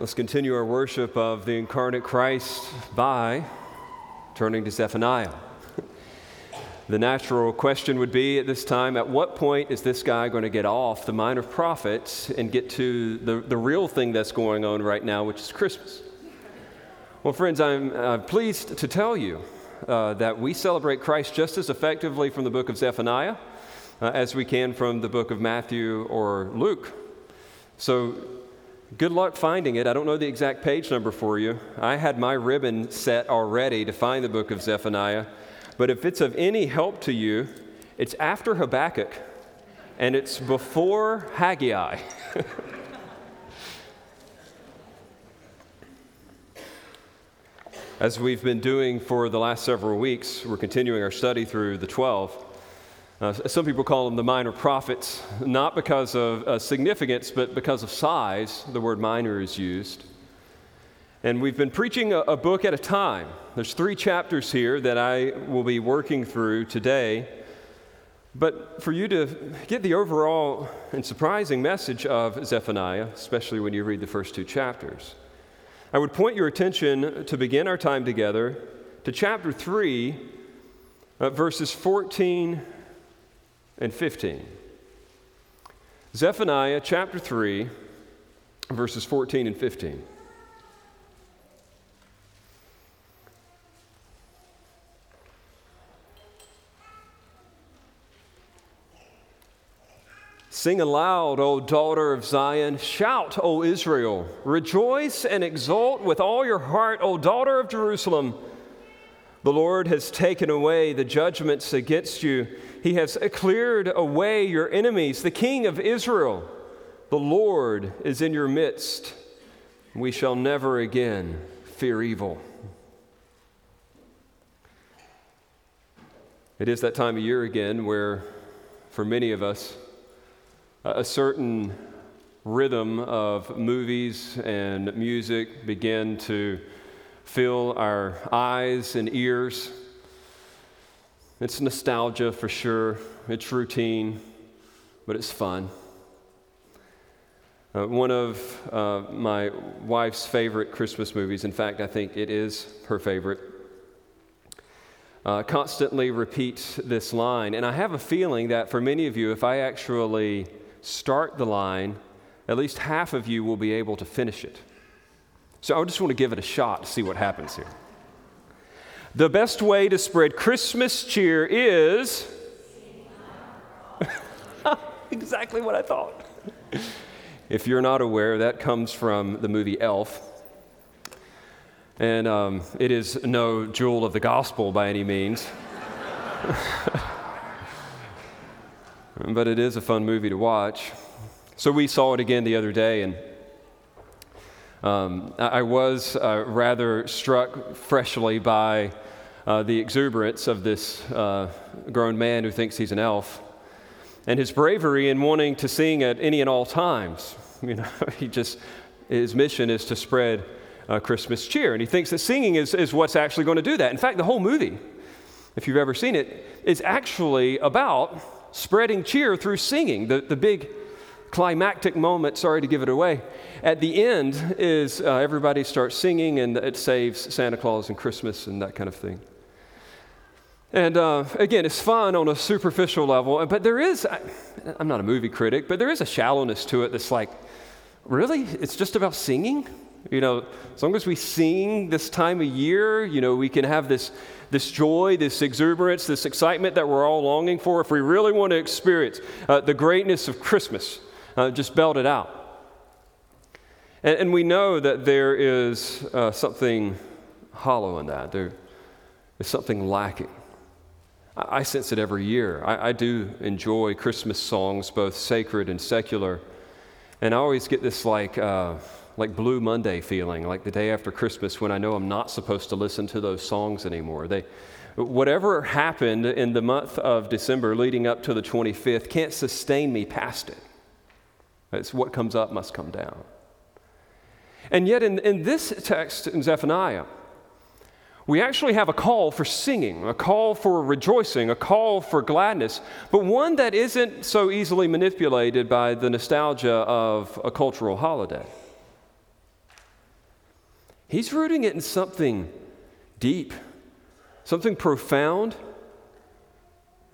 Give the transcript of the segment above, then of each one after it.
Let's continue our worship of the incarnate Christ by turning to Zephaniah. The natural question would be at this time at what point is this guy going to get off the minor prophets and get to the, the real thing that's going on right now, which is Christmas? Well, friends, I'm uh, pleased to tell you uh, that we celebrate Christ just as effectively from the book of Zephaniah uh, as we can from the book of Matthew or Luke. So Good luck finding it. I don't know the exact page number for you. I had my ribbon set already to find the book of Zephaniah. But if it's of any help to you, it's after Habakkuk and it's before Haggai. As we've been doing for the last several weeks, we're continuing our study through the 12. Uh, some people call them the minor prophets, not because of uh, significance, but because of size. The word minor is used. And we've been preaching a, a book at a time. There's three chapters here that I will be working through today. But for you to get the overall and surprising message of Zephaniah, especially when you read the first two chapters, I would point your attention to begin our time together to chapter 3, uh, verses 14 and 15. Zephaniah chapter 3, verses 14 and 15. Sing aloud, O daughter of Zion. Shout, O Israel. Rejoice and exult with all your heart, O daughter of Jerusalem. The Lord has taken away the judgments against you. He has cleared away your enemies. The King of Israel, the Lord, is in your midst. We shall never again fear evil. It is that time of year again where, for many of us, a certain rhythm of movies and music begin to fill our eyes and ears. It's nostalgia for sure, it's routine, but it's fun. Uh, one of uh, my wife's favorite Christmas movies, in fact, I think it is her favorite, uh, constantly repeats this line. And I have a feeling that for many of you, if I actually start the line, at least half of you will be able to finish it. So I just want to give it a shot to see what happens here. The best way to spread Christmas cheer is exactly what I thought. If you're not aware, that comes from the movie Elf. And um, it is no jewel of the gospel by any means. but it is a fun movie to watch. So we saw it again the other day, and um, I was uh, rather struck freshly by uh, the exuberance of this uh, grown man who thinks he's an elf and his bravery in wanting to sing at any and all times. You know, he just, his mission is to spread uh, Christmas cheer. And he thinks that singing is, is what's actually going to do that. In fact, the whole movie, if you've ever seen it, is actually about spreading cheer through singing. The, the big climactic moment, sorry to give it away, at the end is uh, everybody starts singing and it saves Santa Claus and Christmas and that kind of thing. And uh, again, it's fun on a superficial level, but there is, I'm not a movie critic, but there is a shallowness to it that's like, really? It's just about singing? You know, as long as we sing this time of year, you know, we can have this, this joy, this exuberance, this excitement that we're all longing for. If we really want to experience uh, the greatness of Christmas, uh, just belt it out. And, and, we know that there is uh, something hollow in that. There is something lacking. I, I sense it every year. I, I do enjoy Christmas songs, both sacred and secular. And I always get this like, uh, like Blue Monday feeling, like the day after Christmas when I know I'm not supposed to listen to those songs anymore. They, whatever happened in the month of December leading up to the 25th can't sustain me past it. It's what comes up must come down. And yet, in, in this text in Zephaniah, we actually have a call for singing, a call for rejoicing, a call for gladness, but one that isn't so easily manipulated by the nostalgia of a cultural holiday. He's rooting it in something deep, something profound.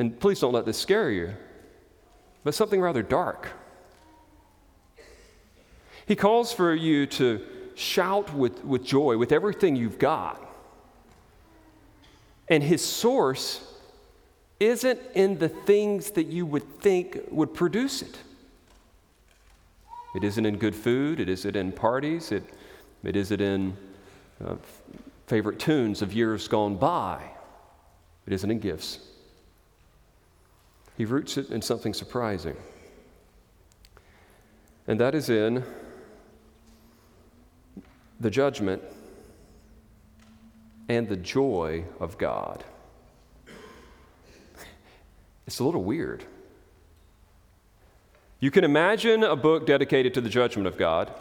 And please don't let this scare you, but something rather dark. He calls for you to shout with, with joy with everything you've got. And his source isn't in the things that you would think would produce it. It isn't in good food, it isn't in parties, it, it isn't in uh, favorite tunes of years gone by, it isn't in gifts. He roots it in something surprising. And that is in the judgment and the joy of God. It's a little weird. You can imagine a book dedicated to the judgment of God.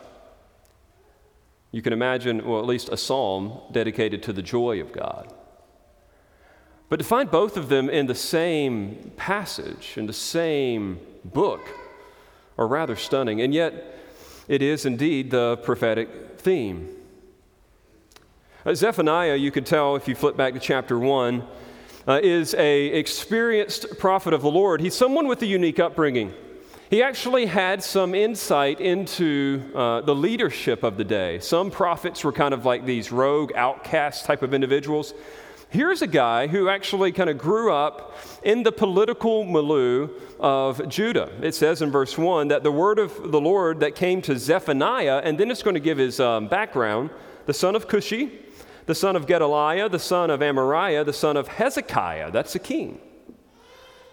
You can imagine, well, at least a psalm dedicated to the joy of God. But to find both of them in the same passage, in the same book, are rather stunning. And yet, it is indeed the prophetic theme. Uh, Zephaniah, you could tell if you flip back to chapter 1, uh, is a experienced prophet of the Lord. He's someone with a unique upbringing. He actually had some insight into uh, the leadership of the day. Some prophets were kind of like these rogue, outcast type of individuals. Here's a guy who actually kind of grew up in the political milieu of Judah. It says in verse 1 that the word of the Lord that came to Zephaniah, and then it's going to give his um, background the son of Cushi, the son of Gedaliah, the son of Amariah, the son of Hezekiah. That's a king.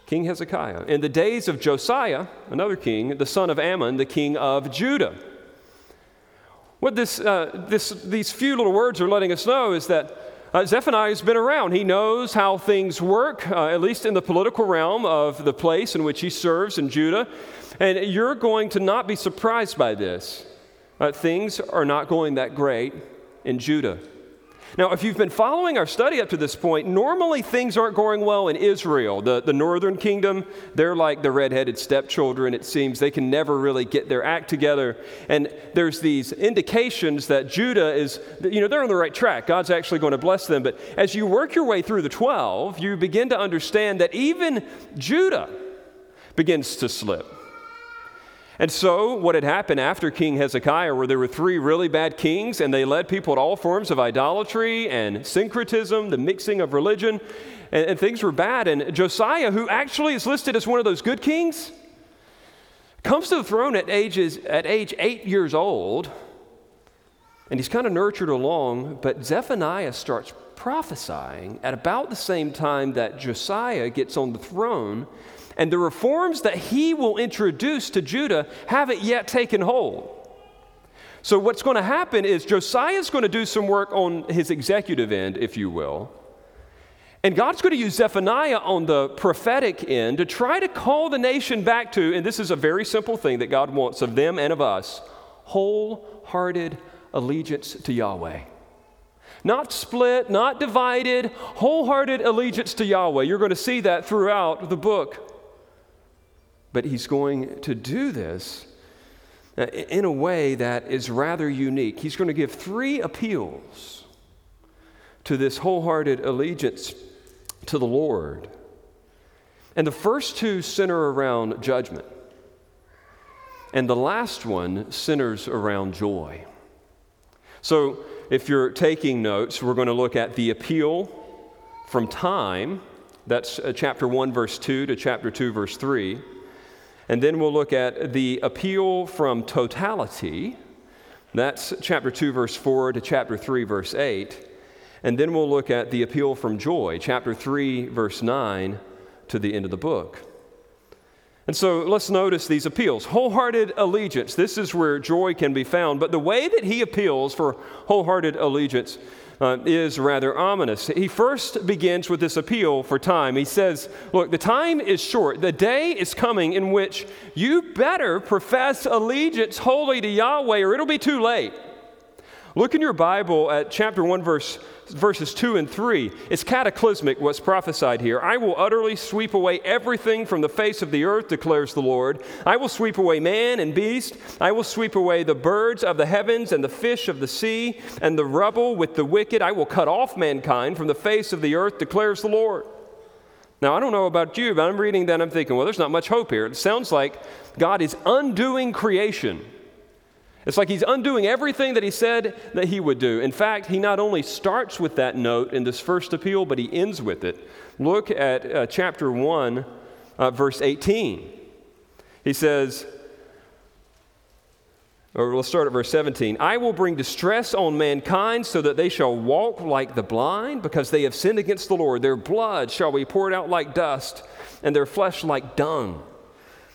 King Hezekiah. In the days of Josiah, another king, the son of Amon, the king of Judah. What this, uh, this, these few little words are letting us know is that uh, Zephaniah has been around. He knows how things work, uh, at least in the political realm of the place in which he serves in Judah. And you're going to not be surprised by this. Uh, things are not going that great in Judah. Now, if you've been following our study up to this point, normally things aren't going well in Israel. The, the northern kingdom, they're like the redheaded stepchildren, it seems. They can never really get their act together. And there's these indications that Judah is, you know, they're on the right track. God's actually going to bless them. But as you work your way through the 12, you begin to understand that even Judah begins to slip. And so, what had happened after King Hezekiah, where there were three really bad kings, and they led people to all forms of idolatry and syncretism, the mixing of religion, and, and things were bad. And Josiah, who actually is listed as one of those good kings, comes to the throne at, ages, at age eight years old, and he's kind of nurtured along, but Zephaniah starts prophesying at about the same time that Josiah gets on the throne and the reforms that he will introduce to Judah haven't yet taken hold. So, what's going to happen is Josiah is going to do some work on his executive end, if you will. And God's going to use Zephaniah on the prophetic end to try to call the nation back to, and this is a very simple thing that God wants of them and of us wholehearted allegiance to Yahweh. Not split, not divided, wholehearted allegiance to Yahweh. You're going to see that throughout the book. But he's going to do this uh, in a way that is rather unique. He's going to give three appeals to this wholehearted allegiance to the Lord. And the first two center around judgment, and the last one centers around joy. So, if you're taking notes, we're going to look at the appeal from time. That's uh, chapter 1, verse 2 to chapter 2, verse 3. And then we'll look at the appeal from totality. That's chapter 2, verse 4 to chapter 3, verse 8. And then we'll look at the appeal from joy, chapter 3, verse 9 to the end of the book. And so let's notice these appeals. Wholehearted allegiance. This is where joy can be found. But the way that he appeals for wholehearted allegiance uh, is rather ominous. He first begins with this appeal for time. He says, Look, the time is short. The day is coming in which you better profess allegiance wholly to Yahweh, or it'll be too late. Look in your Bible at chapter 1, verse, verses 2 and 3. It's cataclysmic what's prophesied here. I will utterly sweep away everything from the face of the earth, declares the Lord. I will sweep away man and beast. I will sweep away the birds of the heavens and the fish of the sea and the rubble with the wicked. I will cut off mankind from the face of the earth, declares the Lord. Now, I don't know about you, but I'm reading that I'm thinking, well, there's not much hope here. It sounds like God is undoing creation. It's like he's undoing everything that he said that he would do. In fact, he not only starts with that note in this first appeal, but he ends with it. Look at uh, chapter 1, uh, verse 18. He says, or we'll start at verse 17. I will bring distress on mankind so that they shall walk like the blind because they have sinned against the Lord. Their blood shall be poured out like dust and their flesh like dung.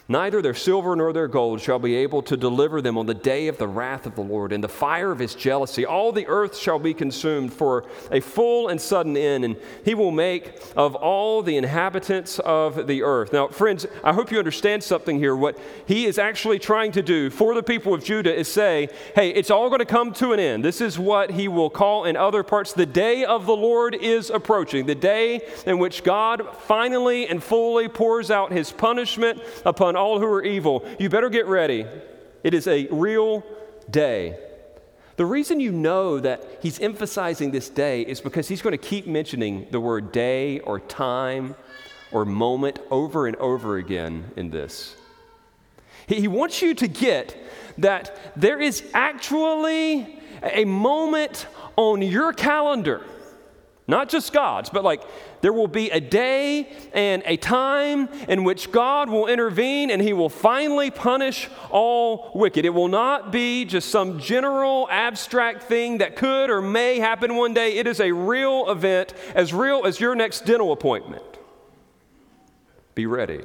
Neither their silver nor their gold shall be able to deliver them on the day of the wrath of the Lord and the fire of his jealousy. All the earth shall be consumed for a full and sudden end, and he will make of all the inhabitants of the earth. Now, friends, I hope you understand something here. What he is actually trying to do for the people of Judah is say, hey, it's all going to come to an end. This is what he will call in other parts the day of the Lord is approaching, the day in which God finally and fully pours out his punishment upon on all who are evil. You better get ready. It is a real day. The reason you know that he's emphasizing this day is because he's going to keep mentioning the word day or time or moment over and over again in this. He wants you to get that there is actually a moment on your calendar not just God's, but like there will be a day and a time in which God will intervene and he will finally punish all wicked. It will not be just some general abstract thing that could or may happen one day. It is a real event, as real as your next dental appointment. Be ready.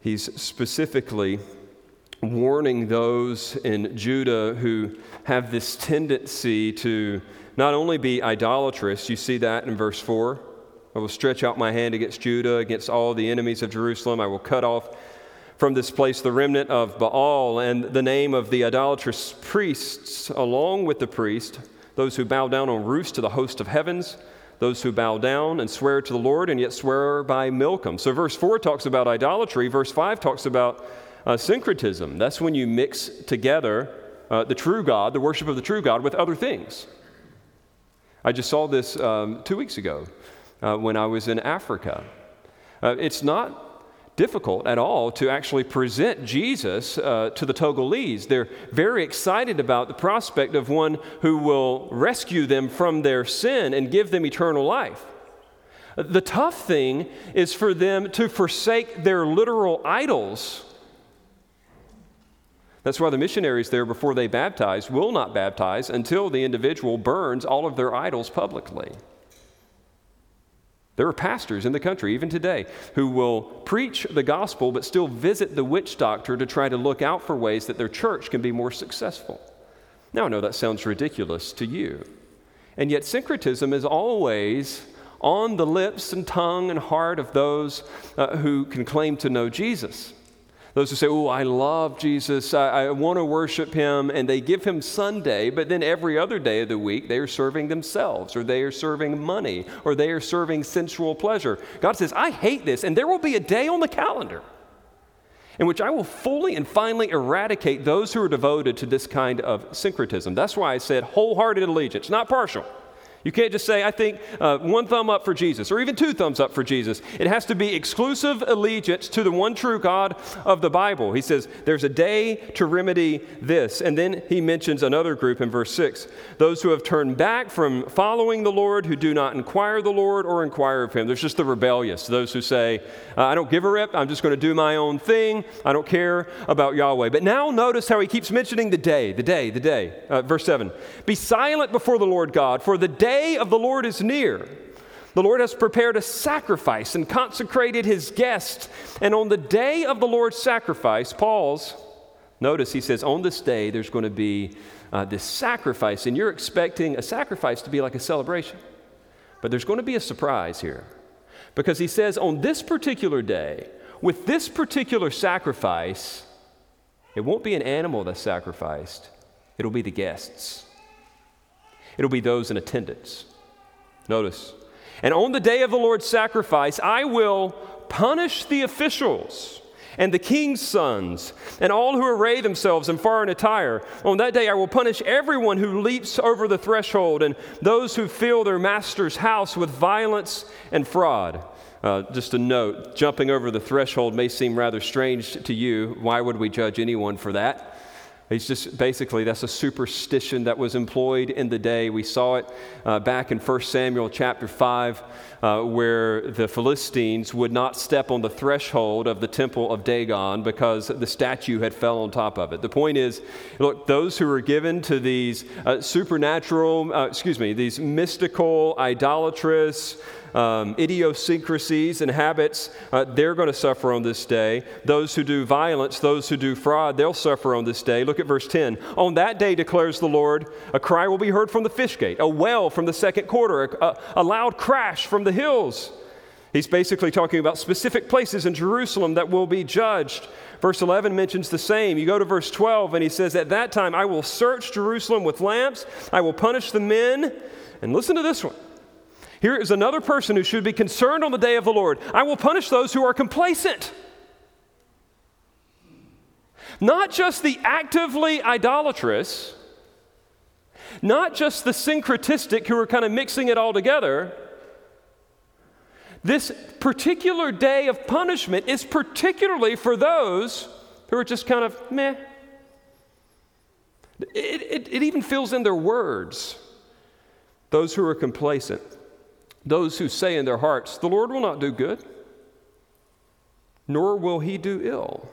He's specifically warning those in Judah who have this tendency to not only be idolatrous, you see that in verse 4. I will stretch out my hand against Judah, against all the enemies of Jerusalem. I will cut off from this place the remnant of Baal and the name of the idolatrous priests, along with the priest, those who bow down on roofs to the host of heavens, those who bow down and swear to the Lord and yet swear by Milcom. So, verse 4 talks about idolatry, verse 5 talks about uh, syncretism. That's when you mix together uh, the true God, the worship of the true God, with other things. I just saw this um, two weeks ago uh, when I was in Africa. Uh, it's not difficult at all to actually present Jesus uh, to the Togolese. They're very excited about the prospect of one who will rescue them from their sin and give them eternal life. The tough thing is for them to forsake their literal idols that's why the missionaries there, before they baptize, will not baptize until the individual burns all of their idols publicly. There are pastors in the country, even today, who will preach the gospel but still visit the witch doctor to try to look out for ways that their church can be more successful. Now, I know that sounds ridiculous to you. And yet, syncretism is always on the lips and tongue and heart of those uh, who can claim to know Jesus. Those who say, Oh, I love Jesus, I, I want to worship him, and they give him Sunday, but then every other day of the week they are serving themselves, or they are serving money, or they are serving sensual pleasure. God says, I hate this, and there will be a day on the calendar in which I will fully and finally eradicate those who are devoted to this kind of syncretism. That's why I said wholehearted allegiance, not partial. You can't just say, I think uh, one thumb up for Jesus, or even two thumbs up for Jesus. It has to be exclusive allegiance to the one true God of the Bible. He says, There's a day to remedy this. And then he mentions another group in verse 6 those who have turned back from following the Lord, who do not inquire the Lord or inquire of him. There's just the rebellious, those who say, uh, I don't give a rip, I'm just going to do my own thing, I don't care about Yahweh. But now notice how he keeps mentioning the day, the day, the day. Uh, verse 7 Be silent before the Lord God, for the day day of the Lord is near. The Lord has prepared a sacrifice and consecrated his guest. And on the day of the Lord's sacrifice, Paul's, notice he says, on this day there's going to be uh, this sacrifice, and you're expecting a sacrifice to be like a celebration. But there's going to be a surprise here. Because he says, on this particular day, with this particular sacrifice, It won't be an animal that's sacrificed, it'll be the guests, it'll be those in attendance. Notice, and on the day of the Lord's sacrifice, I will punish the officials and the king's sons and all who array themselves in foreign attire. On that day, I will punish everyone who leaps over the threshold and those who fill their master's house with violence and fraud. Uh, just a note jumping over the threshold may seem rather strange to you. Why would we judge anyone for that? It's just basically that's a superstition that was employed in the day. We saw it uh, back in 1 Samuel chapter 5, uh, where the Philistines would not step on the threshold of the temple of Dagon because the statue had fell on top of it. The point is, look, those who are given to these uh, supernatural, uh, excuse me, these mystical, idolatrous, um, idiosyncrasies and habits, uh, they're going to suffer on this day. Those who do violence, those who do fraud, they'll suffer on this day. Look at verse 10. On that day, declares the Lord, a cry will be heard from the fish gate, a wail from the second quarter, a, a loud crash from the hills. He's basically talking about specific places in Jerusalem that will be judged. Verse 11 mentions the same. You go to verse 12, and he says, At that time I will search Jerusalem with lamps, I will punish the men. And listen to this one here is another person who should be concerned on the day of the Lord. I will punish those who are complacent. Not just the actively idolatrous, not just the syncretistic who are kind of mixing it all together. This particular day of punishment is particularly for those who are just kind of meh. It, it, it even fills in their words. Those who are complacent those who say in their hearts, The Lord will not do good, nor will he do ill.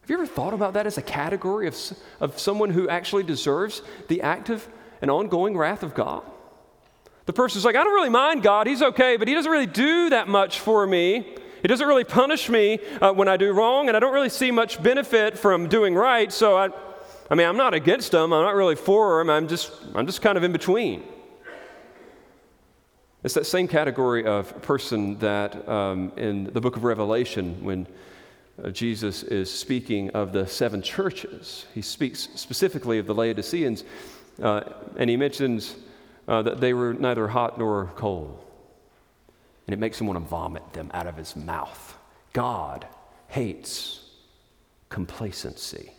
Have you ever thought about that as a category of, of someone who actually deserves the active and ongoing wrath of God? The person's like, I don't really mind God, he's okay, but he doesn't really do that much for me. He doesn't really punish me uh, when I do wrong, and I don't really see much benefit from doing right, so I, I mean, I'm not against them. I'm not really for them. I'm just, I'm just kind of in between. It's that same category of person that um, in the book of Revelation, when uh, Jesus is speaking of the seven churches, he speaks specifically of the Laodiceans, uh, and he mentions uh, that they were neither hot nor cold. And it makes him want to vomit them out of his mouth. God hates complacency.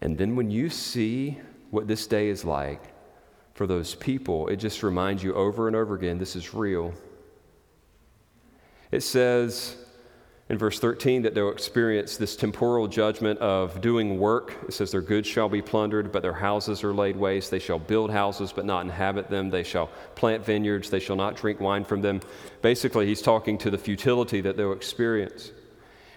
And then when you see what this day is like for those people, it just reminds you over and over again this is real. It says in verse 13 that they'll experience this temporal judgment of doing work. It says their goods shall be plundered, but their houses are laid waste. They shall build houses, but not inhabit them. They shall plant vineyards, they shall not drink wine from them. Basically, he's talking to the futility that they'll experience.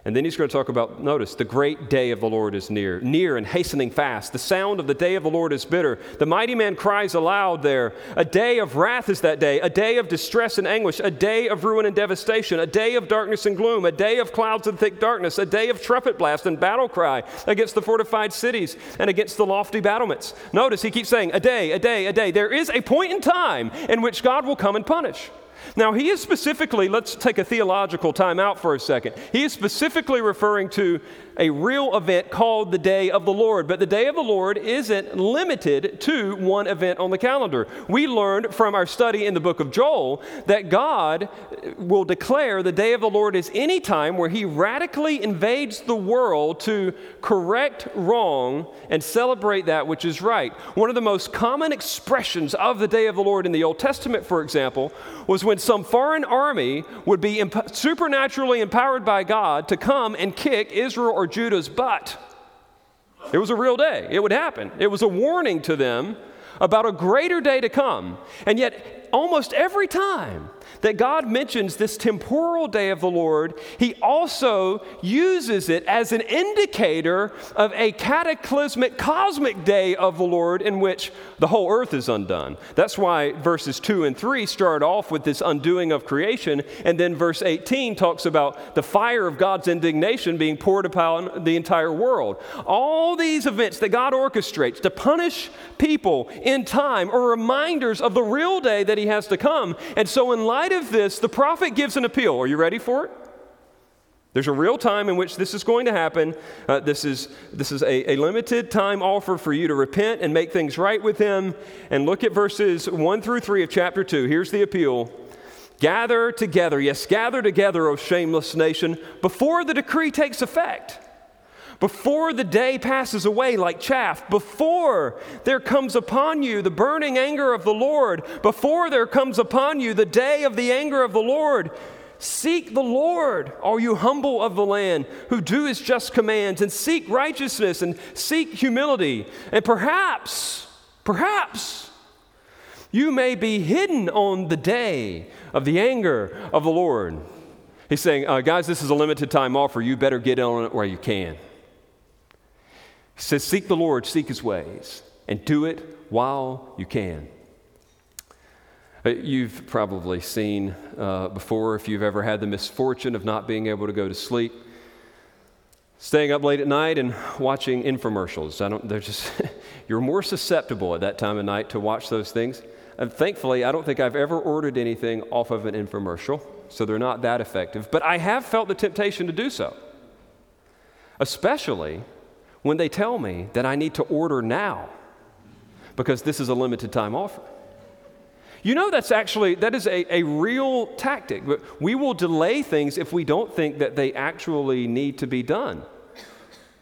And then he's going to talk about, notice, the great day of the Lord is near, near and hastening fast. The sound of the day of the Lord is bitter. The mighty man cries aloud there. A day of wrath is that day, a day of distress and anguish, a day of ruin and devastation, a day of darkness and gloom, a day of clouds and thick darkness, a day of trumpet blast and battle cry against the fortified cities and against the lofty battlements. Notice he keeps saying, a day, a day, a day. There is a point in time in which God will come and punish. Now, he is specifically, let's take a theological time out for a second. He is specifically referring to a real event called the Day of the Lord. But the Day of the Lord isn't limited to one event on the calendar. We learned from our study in the book of Joel that God will declare the Day of the Lord is any time where He radically invades the world to correct wrong and celebrate that which is right. One of the most common expressions of the Day of the Lord in the Old Testament, for example, was when some foreign army would be imp- supernaturally empowered by God to come and kick Israel or Judah's butt. It was a real day. It would happen. It was a warning to them about a greater day to come. And yet, almost every time that God mentions this temporal day of the Lord, he also uses it as an indicator of a cataclysmic cosmic day of the Lord in which the whole earth is undone. That's why verses 2 and 3 start off with this undoing of creation, and then verse 18 talks about the fire of God's indignation being poured upon the entire world. All these events that God orchestrates to punish people in time are reminders of the real day that he has to come. And so, in light of this, the prophet gives an appeal. Are you ready for it? There's a real time in which this is going to happen. Uh, this is, this is a, a limited time offer for you to repent and make things right with Him. And look at verses 1 through 3 of chapter 2. Here's the appeal Gather together, yes, gather together, O shameless nation, before the decree takes effect. Before the day passes away like chaff, before there comes upon you the burning anger of the Lord, before there comes upon you the day of the anger of the Lord, Seek the Lord, all you humble of the land, who do his just commands, and seek righteousness and seek humility. And perhaps, perhaps, you may be hidden on the day of the anger of the Lord. He's saying, uh, guys, this is a limited time offer. You better get on it where you can. He says, Seek the Lord, seek his ways, and do it while you can. Uh, you've probably seen uh, before, if you've ever had the misfortune of not being able to go to sleep, staying up late at night and watching infomercials. I don't, they're just, you're more susceptible at that time of night to watch those things. And thankfully, I don't think I've ever ordered anything off of an infomercial, so they're not that effective. But I have felt the temptation to do so, especially when they tell me that I need to order now because this is a limited time offer. You know, that's actually, that is a, a real tactic. We will delay things if we don't think that they actually need to be done.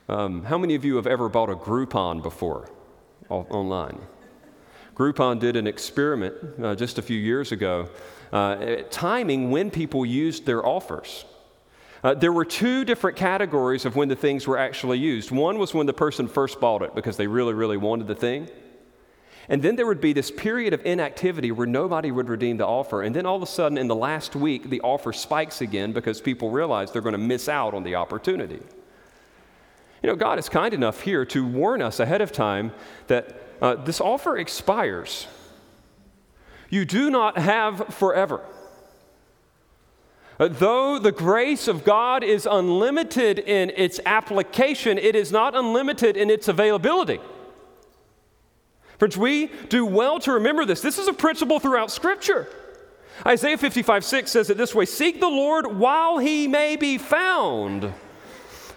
Um, how many of you have ever bought a Groupon before online? Groupon did an experiment uh, just a few years ago, uh, timing when people used their offers. Uh, there were two different categories of when the things were actually used. One was when the person first bought it because they really, really wanted the thing. And then there would be this period of inactivity where nobody would redeem the offer. And then all of a sudden, in the last week, the offer spikes again because people realize they're going to miss out on the opportunity. You know, God is kind enough here to warn us ahead of time that uh, this offer expires. You do not have forever. Though the grace of God is unlimited in its application, it is not unlimited in its availability. Friends, we do well to remember this. This is a principle throughout Scripture. Isaiah 55 6 says it this way Seek the Lord while he may be found,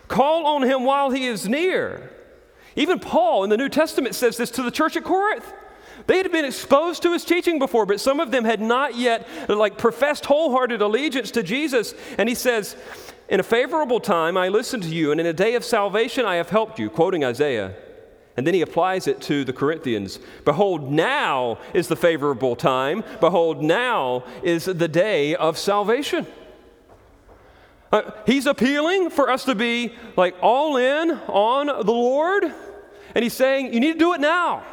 call on him while he is near. Even Paul in the New Testament says this to the church at Corinth. They had been exposed to his teaching before, but some of them had not yet like professed wholehearted allegiance to Jesus. And he says, In a favorable time I listened to you, and in a day of salvation I have helped you, quoting Isaiah. And then he applies it to the Corinthians. Behold, now is the favorable time. Behold, now is the day of salvation. Uh, he's appealing for us to be like all in on the Lord. And he's saying, you need to do it now.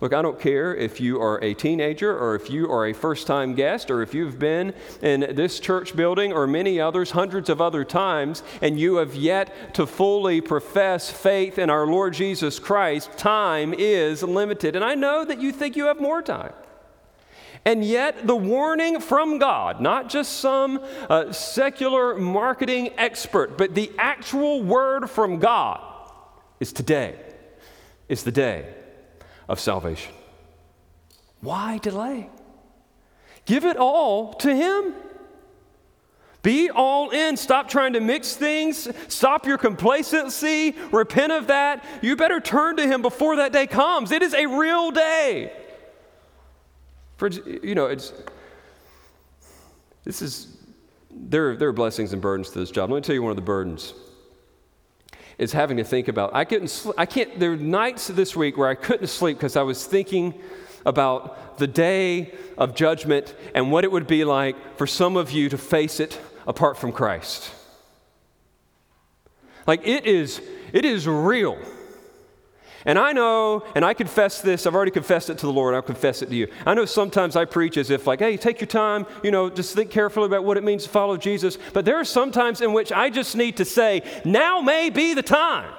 Look, I don't care if you are a teenager or if you are a first time guest or if you've been in this church building or many others hundreds of other times and you have yet to fully profess faith in our Lord Jesus Christ. Time is limited. And I know that you think you have more time. And yet, the warning from God, not just some uh, secular marketing expert, but the actual word from God, is today, is the day of salvation. Why delay? Give it all to Him. Be all in. Stop trying to mix things. Stop your complacency. Repent of that. You better turn to Him before that day comes. It is a real day. For, you know, it's, this is, there, there are blessings and burdens to this job. Let me tell you one of the burdens is having to think about. I couldn't. Sl- I can't. There were nights this week where I couldn't sleep because I was thinking about the day of judgment and what it would be like for some of you to face it apart from Christ. Like it is. It is real. And I know, and I confess this, I've already confessed it to the Lord, I'll confess it to you. I know sometimes I preach as if, like, hey, take your time, you know, just think carefully about what it means to follow Jesus. But there are some times in which I just need to say, now may be the time.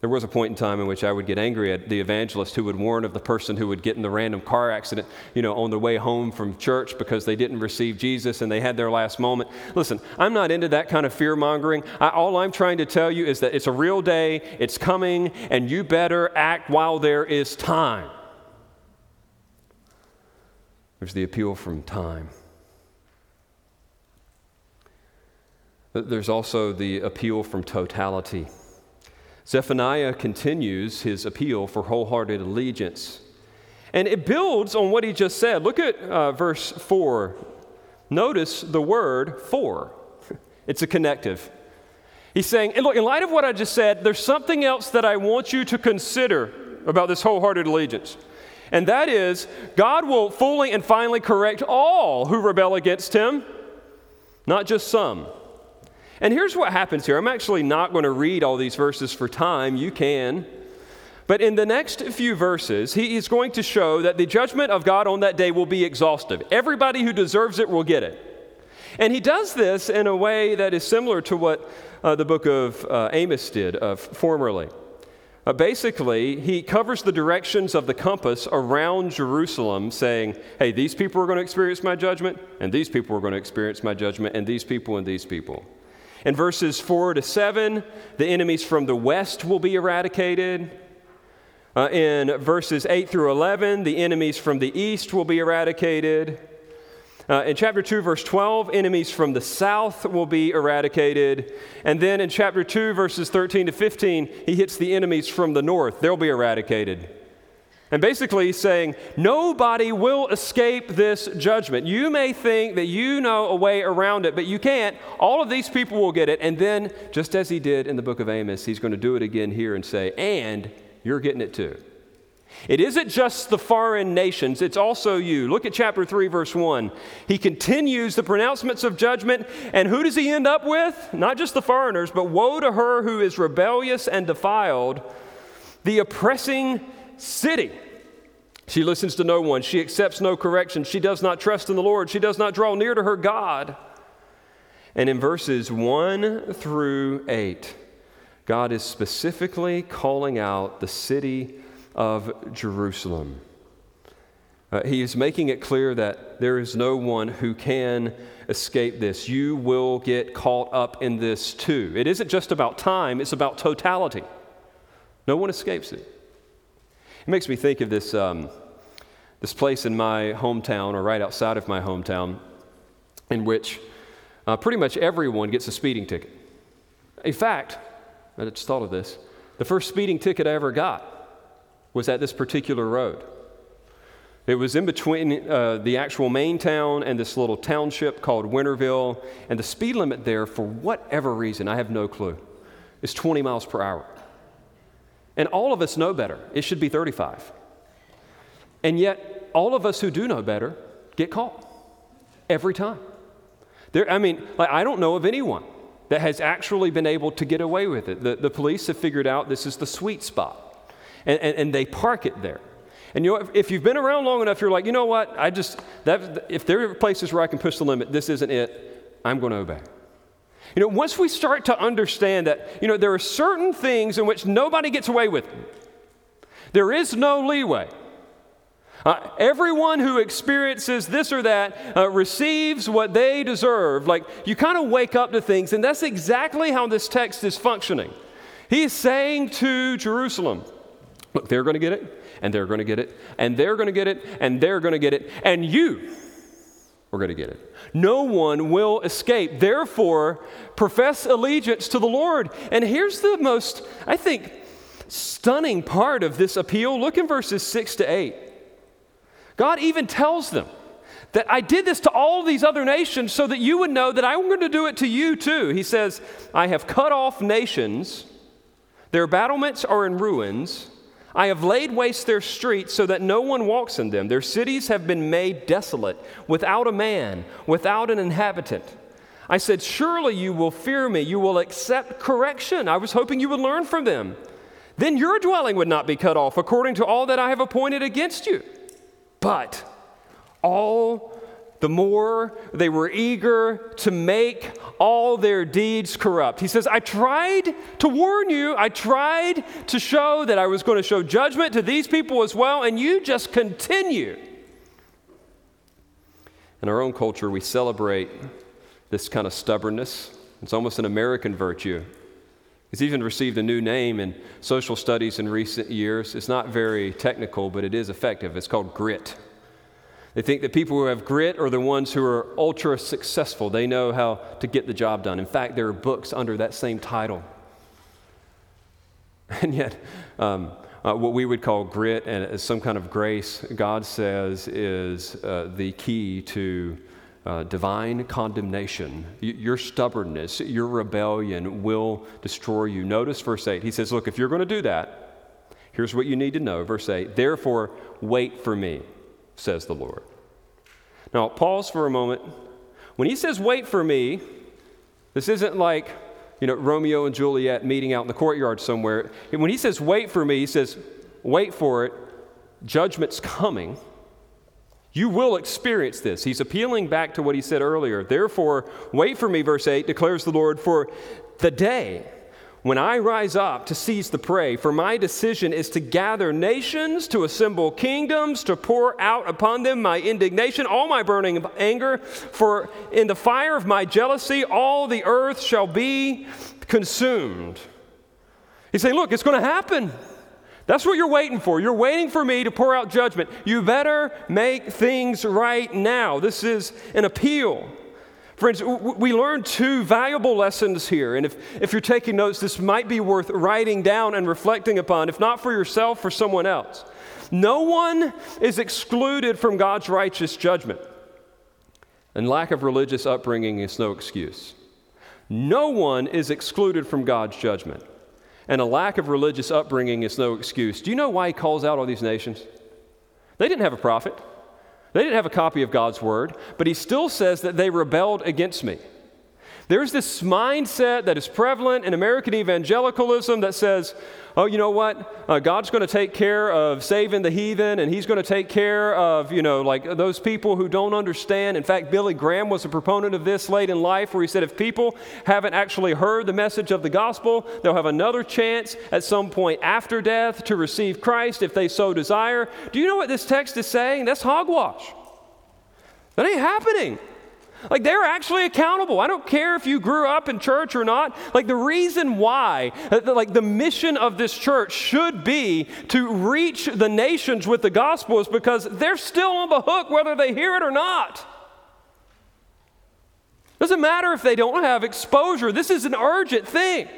There was a point in time in which I would get angry at the evangelist who would warn of the person who would get in the random car accident, you know, on their way home from church because they didn't receive Jesus and they had their last moment. Listen, I'm not into that kind of fear mongering. all I'm trying to tell you is that it's a real day, it's coming, and you better act while there is time. There's the appeal from time. There's also the appeal from totality. Zephaniah continues his appeal for wholehearted allegiance. And it builds on what he just said. Look at uh, verse 4. Notice the word for, it's a connective. He's saying, look, in light of what I just said, there's something else that I want you to consider about this wholehearted allegiance. And that is, God will fully and finally correct all who rebel against him, not just some. And here's what happens here. I'm actually not going to read all these verses for time. You can. But in the next few verses, he is going to show that the judgment of God on that day will be exhaustive. Everybody who deserves it will get it. And he does this in a way that is similar to what uh, the book of uh, Amos did uh, formerly. Uh, basically, he covers the directions of the compass around Jerusalem, saying, Hey, these people are going to experience my judgment, and these people are going to experience my judgment, and these people and these people. In verses 4 to 7, the enemies from the west will be eradicated. Uh, in verses 8 through 11, the enemies from the east will be eradicated. Uh, in chapter 2, verse 12, enemies from the south will be eradicated. And then in chapter 2, verses 13 to 15, he hits the enemies from the north. They'll be eradicated. And basically, saying, nobody will escape this judgment. You may think that you know a way around it, but you can't. All of these people will get it. And then, just as he did in the book of Amos, he's going to do it again here and say, and you're getting it too. It isn't just the foreign nations, it's also you. Look at chapter 3, verse 1. He continues the pronouncements of judgment, and who does he end up with? Not just the foreigners, but woe to her who is rebellious and defiled, the oppressing city. She listens to no one. She accepts no correction. She does not trust in the Lord. She does not draw near to her God. And in verses 1 through 8, God is specifically calling out the city of Jerusalem. Uh, he is making it clear that there is no one who can escape this. You will get caught up in this too. It isn't just about time, it's about totality. No one escapes it. It makes me think of this, um, this place in my hometown, or right outside of my hometown, in which uh, pretty much everyone gets a speeding ticket. In fact, I just thought of this the first speeding ticket I ever got was at this particular road. It was in between uh, the actual main town and this little township called Winterville, and the speed limit there, for whatever reason, I have no clue, is 20 miles per hour. And all of us know better. It should be 35. And yet, all of us who do know better get caught every time. There, I mean, like, I don't know of anyone that has actually been able to get away with it. The, the police have figured out this is the sweet spot, and, and, and they park it there. And you know, if, if, you've been around long enough, you're like, you know what? I just, that, if there are places where I can push the limit, this isn't it, I'm going to obey. You know, once we start to understand that, you know, there are certain things in which nobody gets away with, there is no leeway. Uh, everyone who experiences this or that uh, receives what they deserve. Like you kind of wake up to things, and that's exactly how this text is functioning. He's saying to Jerusalem, Look, they're going to get it, and they're going to get it, and they're going to get it, and they're going to get it, and you are going to get it. No one will escape. Therefore, profess allegiance to the Lord. And here's the most, I think, stunning part of this appeal. Look in verses 6 to 8. God even tells them that I did this to all these other nations so that you would know that I'm going to do it to you too. He says, I have cut off nations, their battlements are in ruins. I have laid waste their streets so that no one walks in them. Their cities have been made desolate, without a man, without an inhabitant. I said, Surely you will fear me, you will accept correction. I was hoping you would learn from them. Then your dwelling would not be cut off according to all that I have appointed against you. But all the more they were eager to make all their deeds corrupt. He says, I tried to warn you, I tried to show that I was going to show judgment to these people as well, and you just continue. In our own culture, we celebrate this kind of stubbornness. It's almost an American virtue. It's even received a new name in social studies in recent years. It's not very technical, but it is effective. It's called grit. They think that people who have grit are the ones who are ultra successful. They know how to get the job done. In fact, there are books under that same title. And yet, um, uh, what we would call grit and some kind of grace, God says, is uh, the key to uh, divine condemnation. Y- your stubbornness, your rebellion will destroy you. Notice verse 8. He says, Look, if you're going to do that, here's what you need to know. Verse 8 Therefore, wait for me, says the Lord. Now, pause for a moment. When he says, wait for me, this isn't like, you know, Romeo and Juliet meeting out in the courtyard somewhere. When he says, wait for me, he says, wait for it. Judgment's coming. You will experience this. He's appealing back to what he said earlier. Therefore, wait for me, verse 8 declares the Lord, for the day when I rise up to seize the prey, for my decision is to gather nations, to assemble kingdoms, to pour out upon them my indignation, all my burning anger, for in the fire of my jealousy all the earth shall be consumed. He's saying, Look, it's going to happen. That's what you're waiting for. You're waiting for me to pour out judgment. You better make things right now. This is an appeal. Friends, we learned two valuable lessons here. And if, if you're taking notes, this might be worth writing down and reflecting upon, if not for yourself, for someone else. No one is excluded from God's righteous judgment. And lack of religious upbringing is no excuse. No one is excluded from God's judgment and a lack of religious upbringing is no excuse. Do you know why he calls out all these nations? They didn't have a prophet, they didn't have a copy of God's word, but he still says that they rebelled against me. There's this mindset that is prevalent in American evangelicalism that says, oh, you know what? Uh, God's going to take care of saving the heathen, and He's going to take care of, you know, like those people who don't understand. In fact, Billy Graham was a proponent of this late in life, where he said if people haven't actually heard the message of the gospel, they'll have another chance at some point after death to receive Christ if they so desire. Do you know what this text is saying? That's hogwash. That ain't happening. Like they're actually accountable. I don't care if you grew up in church or not. Like the reason why, uh, like the mission of this church should be to reach the nations with the gospel is because they're still on the hook whether they hear it or not. Doesn't matter if they don't have exposure. This is an urgent thing.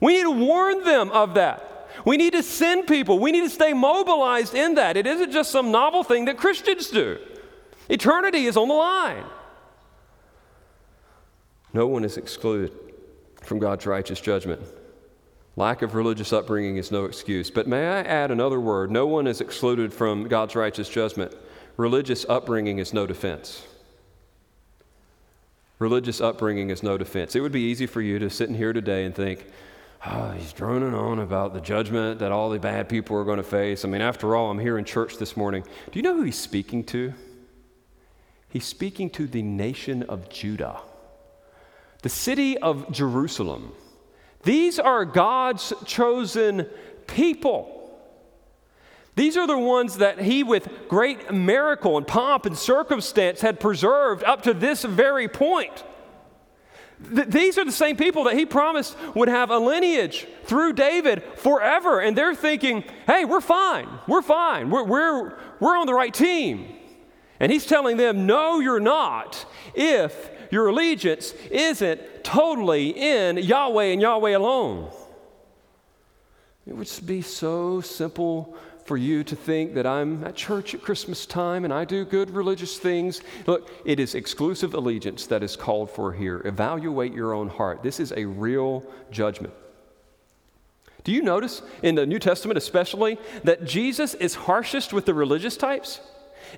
We need to warn them of that. We need to send people. We need to stay mobilized in that. It isn't just some novel thing that Christians do. Eternity is on the line. No one is excluded from God's righteous judgment. Lack of religious upbringing is no excuse. But may I add another word? No one is excluded from God's righteous judgment. Religious upbringing is no defense. Religious upbringing is no defense. It would be easy for you to sit in here today and think, oh, he's droning on about the judgment that all the bad people are going to face. I mean, after all, I'm here in church this morning. Do you know who he's speaking to? He's speaking to the nation of Judah, the city of Jerusalem. These are God's chosen people. These are the ones that he, with great miracle and pomp and circumstance, had preserved up to this very point. Th- these are the same people that he promised would have a lineage through David forever. And they're thinking, hey, we're fine. We're fine. We're, we're, we're on the right team. And he's telling them, no, you're not, if your allegiance isn't totally in Yahweh and Yahweh alone. It would be so simple for you to think that I'm at church at Christmas time and I do good religious things. Look, it is exclusive allegiance that is called for here. Evaluate your own heart. This is a real judgment. Do you notice in the New Testament, especially, that Jesus is harshest with the religious types?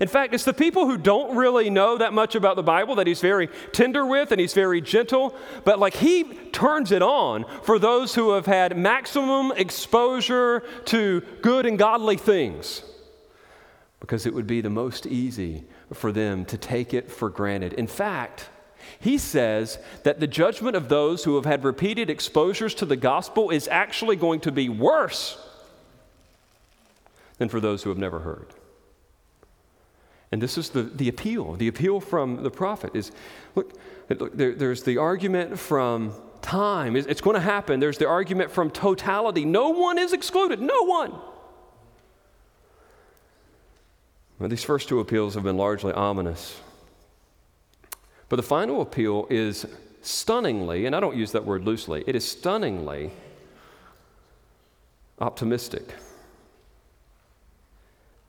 In fact, it's the people who don't really know that much about the Bible that he's very tender with and he's very gentle, but like he turns it on for those who have had maximum exposure to good and godly things because it would be the most easy for them to take it for granted. In fact, he says that the judgment of those who have had repeated exposures to the gospel is actually going to be worse than for those who have never heard. And this is the, the appeal. The appeal from the prophet is look, look there, there's the argument from time. It's, going to happen. There's the argument from totality. No one is excluded. No one. Well, these first two appeals have been largely ominous. But the final appeal is stunningly, and I don't use that word loosely, it is stunningly optimistic.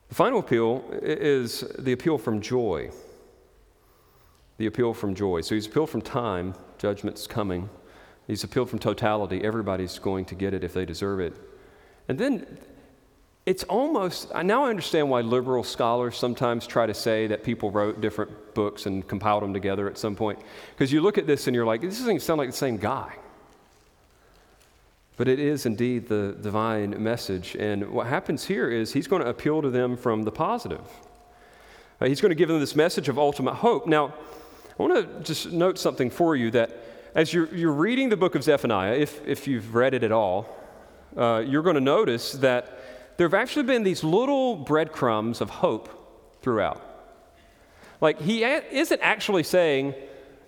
The final appeal is the appeal from joy. The appeal from joy. So he's appealed from time, judgment's coming. He's appealed from totality, everybody's going to get it if they deserve it. And then it's almost, now I understand why liberal scholars sometimes try to say that people wrote different books and compiled them together at some point. Because you look at this and you're like, this doesn't sound like the same guy. But it is indeed the divine message. And what happens here is he's going to appeal to them from the positive. Uh, he's going to give them this message of ultimate hope. Now, I want to just note something for you that as you're, you're reading the book of Zephaniah, if, if you've read it at all, uh, you're going to notice that there have actually been these little breadcrumbs of hope throughout. Like, he isn't actually saying,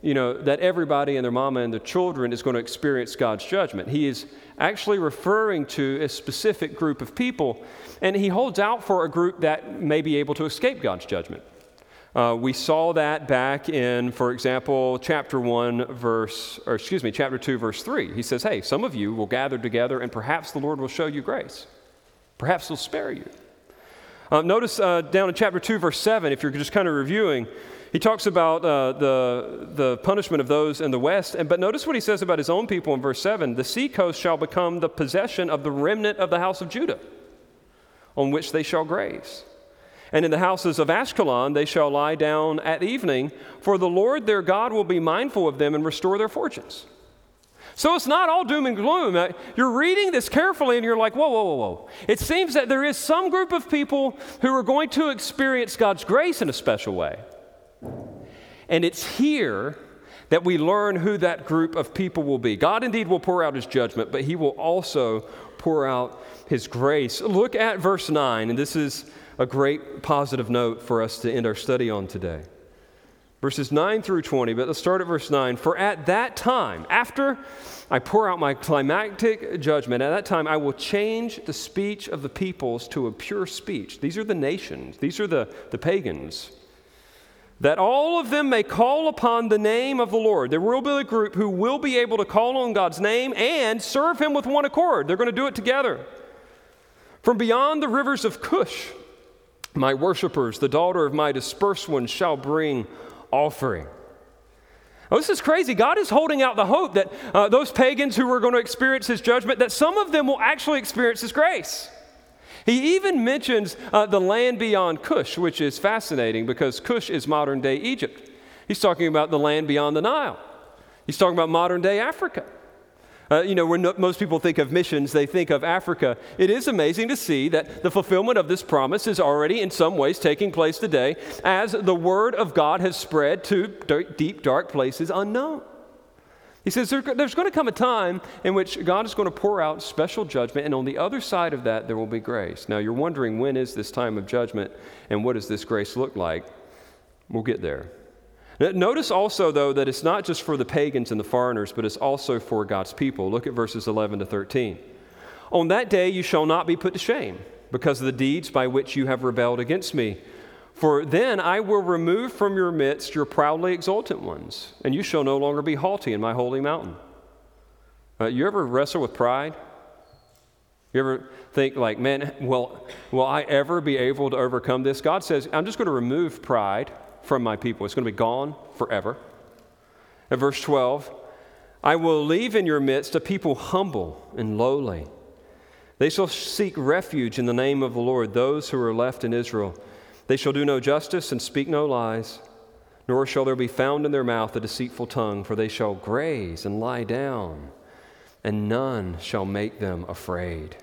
you know, that everybody and their mama and their children is going to experience God's judgment. He is actually referring to a specific group of people, and he holds out for a group that may be able to escape God's judgment. Uh, we saw that back in, for example, chapter 1, verse, or excuse me, chapter 2, verse 3. He says, Hey, some of you will gather together, and perhaps the Lord will show you grace. Perhaps he'll spare you. Uh, notice uh, down in chapter 2, verse 7, if you're just kind of reviewing, he talks about uh, the, the punishment of those in the west. And, but notice what he says about his own people in verse 7 the seacoast shall become the possession of the remnant of the house of Judah, on which they shall graze. And in the houses of Ashkelon they shall lie down at evening, for the Lord their God will be mindful of them and restore their fortunes. So it's not all doom and gloom. Uh, you're reading this carefully and you're like, whoa, whoa, whoa, whoa. It seems that there is some group of people who are going to experience God's grace in a special way. And it's here that we learn who that group of people will be. God indeed will pour out his judgment, but he will also pour out his grace. Look at verse 9, and this is a great positive note for us to end our study on today verses 9 through 20, but let's start at verse 9. For at that time, after I pour out my climactic judgment, at that time I will change the speech of the peoples to a pure speech. These are the nations, these are the, the pagans. That all of them may call upon the name of the Lord. There will be a group who will be able to call on God's name and serve Him with one accord. They're going to do it together. From beyond the rivers of Cush, my worshippers, the daughter of my dispersed ones, shall bring offering. Oh, this is crazy. God is holding out the hope that uh, those pagans who are going to experience his judgment, that some of them will actually experience his grace. He even mentions uh, the land beyond Cush, which is fascinating because Cush is modern day Egypt. He's talking about the land beyond the Nile. He's talking about modern day Africa. Uh, you know, when no, most people think of missions, they think of Africa. It is amazing to see that the fulfillment of this promise is already, in some ways, taking place today as the word of God has spread to deep, dark places unknown. He says there, there's going to come a time in which God is going to pour out special judgment, and on the other side of that, there will be grace. Now, you're wondering when is this time of judgment and what does this grace look like? We'll get there. Notice also, though, that it's not just for the pagans and the foreigners, but it's also for God's people. Look at verses 11 to 13. On that day you shall not be put to shame because of the deeds by which you have rebelled against me. For then I will remove from your midst your proudly exultant ones, and you shall no longer be haughty in my holy mountain. Uh, you ever wrestle with pride? You ever think, like, man, will, will I ever be able to overcome this? God says, I'm just going to remove pride from my people. It's going to be gone forever. At verse 12, I will leave in your midst a people humble and lowly. They shall seek refuge in the name of the Lord, those who are left in Israel. They shall do no justice and speak no lies, nor shall there be found in their mouth a deceitful tongue, for they shall graze and lie down, and none shall make them afraid.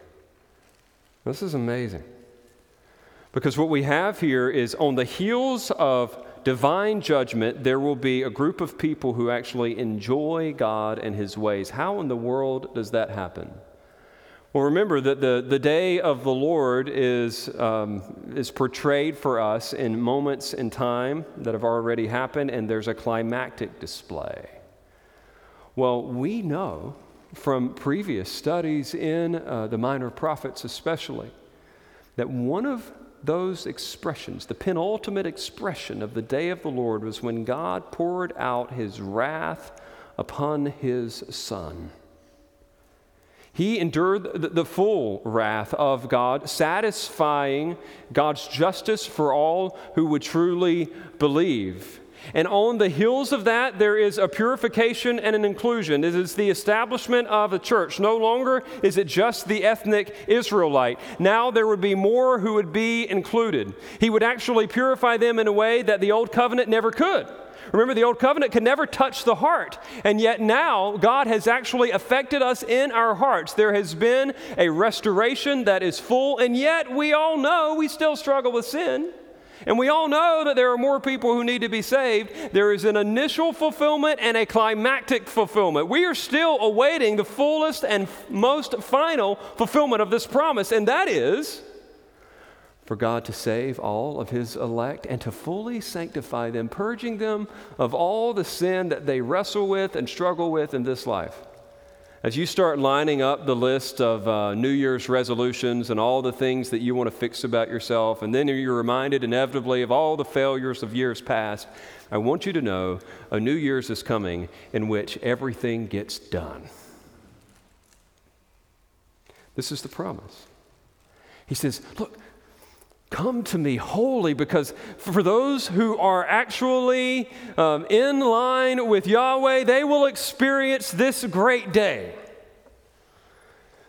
This is amazing. Because what we have here is on the heels of divine judgment, there will be a group of people who actually enjoy God and His ways. How in the world does that happen? Well, remember that the, the day of the Lord is, um, is portrayed for us in moments in time that have already happened, and there's a climactic display. Well, we know from previous studies in uh, the minor prophets, especially, that one of those expressions, the penultimate expression of the day of the Lord was when God poured out his wrath upon his Son. He endured the, full wrath of God, satisfying God's justice for all who would truly believe. And on the heels of that, there is a purification and an inclusion. It is the establishment of a church. No longer is it just the ethnic Israelite. Now there would be more who would be included. He would actually purify them in a way that the old covenant never could. Remember, the old covenant could never touch the heart. And yet now, God has actually affected us in our hearts. There has been a restoration that is full, and yet we all know we still struggle with sin. And we all know that there are more people who need to be saved. There is an initial fulfillment and a climactic fulfillment. We are still awaiting the fullest and most final fulfillment of this promise, and that is for God to save all of his elect and to fully sanctify them, purging them of all the sin that they wrestle with and struggle with in this life. As you start lining up the list of uh, New Year's resolutions and all the things that you want to fix about yourself, and then you're reminded inevitably of all the failures of years past, I want you to know a New Year's is coming in which everything gets done. This is the promise. He says, Look, Come to me holy, because for those who are actually um, in line with Yahweh, they will experience this great day.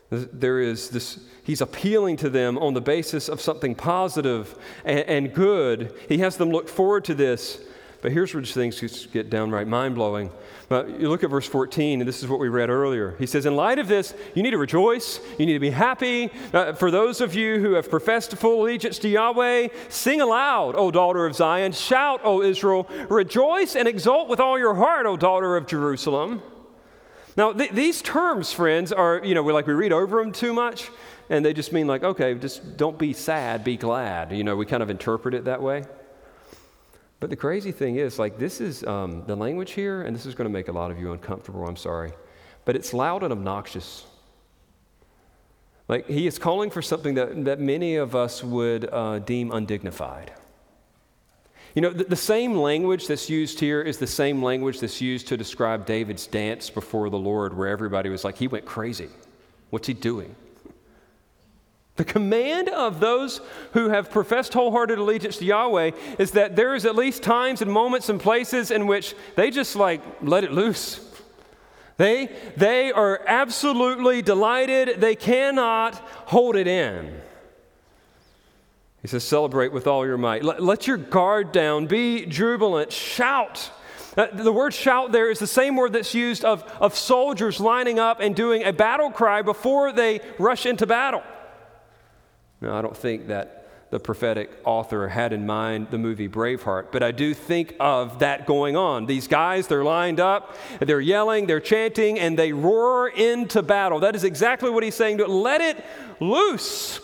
There is this, he's appealing to them on the basis of something positive and, and good. He has them look forward to this. But here's where things get downright mind blowing. But you look at verse 14, and this is what we read earlier. He says, In light of this, you need to rejoice. You need to be happy. Uh, for those of you who have professed full allegiance to Yahweh, sing aloud, O daughter of Zion. Shout, O Israel. Rejoice and exult with all your heart, O daughter of Jerusalem. Now, th- these terms, friends, are, you know, we like we read over them too much, and they just mean like, okay, just don't be sad, be glad. You know, we kind of interpret it that way. But the crazy thing is, like, this is um, the language here, and this is going to make a lot of you uncomfortable, I'm sorry, but it's loud and obnoxious. Like, he is calling for something that, that many of us would uh, deem undignified. You know, the, the, same language that's used here is the same language that's used to describe David's dance before the Lord, where everybody was like, he went crazy. What's he doing? The command of those who have professed wholehearted allegiance to Yahweh is that there is at least times and moments and places in which they just like let it loose. They, they are absolutely delighted. They cannot hold it in. He says, Celebrate with all your might. Let, let your guard down. Be jubilant. Shout. Uh, the word shout there is the same word that's used of, of soldiers lining up and doing a battle cry before they rush into battle. Now, I don't think that the prophetic author had in mind the movie Braveheart, but I do think of that going on. These guys, they're lined up, they're yelling, they're chanting, and they roar into battle. That is exactly what he's saying. To let it loose.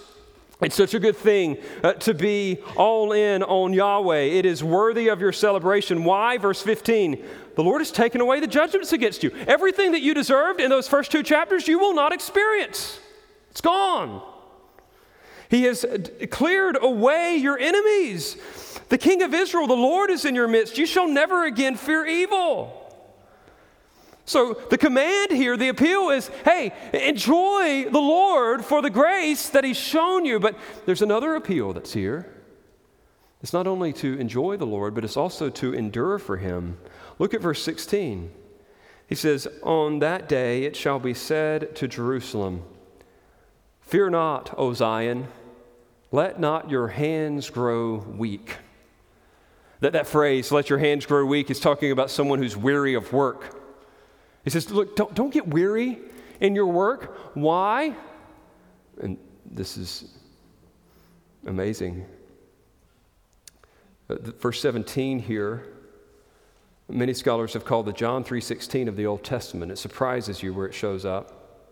It's such a good thing uh, to be all in on Yahweh. It is worthy of your celebration. Why? Verse 15 The Lord has taken away the judgments against you. Everything that you deserved in those first two chapters, you will not experience. It's gone. He has cleared away your enemies. The King of Israel, the Lord is in your midst. You shall never again fear evil. So, the command here, the appeal is hey, enjoy the Lord for the grace that He's shown you. But there's another appeal that's here. It's not only to enjoy the Lord, but it's also to endure for Him. Look at verse 16. He says, On that day it shall be said to Jerusalem, Fear not, O Zion. Let not your hands grow weak. That, that phrase, let your hands grow weak, is talking about someone who's weary of work. He says, Look, don't, don't get weary in your work. Why? And this is amazing. Uh, verse 17 here, many scholars have called the John 3:16 of the Old Testament. It surprises you where it shows up.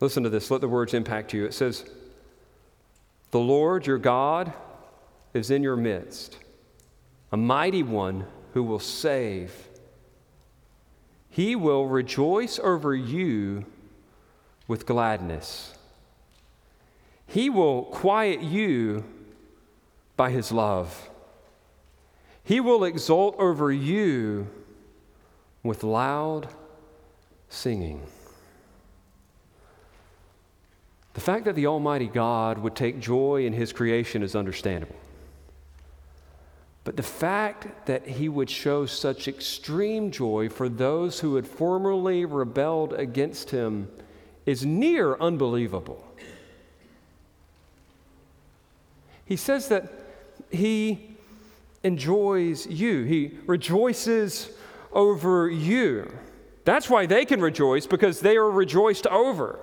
Listen to this, let the words impact you. It says, the Lord your God is in your midst, a mighty one who will save. He will rejoice over you with gladness. He will quiet you by his love. He will exult over you with loud singing. The fact that the Almighty God would take joy in His creation is understandable. But the fact that He would show such extreme joy for those who had formerly rebelled against Him is near unbelievable. He says that He enjoys you, He rejoices over you. That's why they can rejoice, because they are rejoiced over.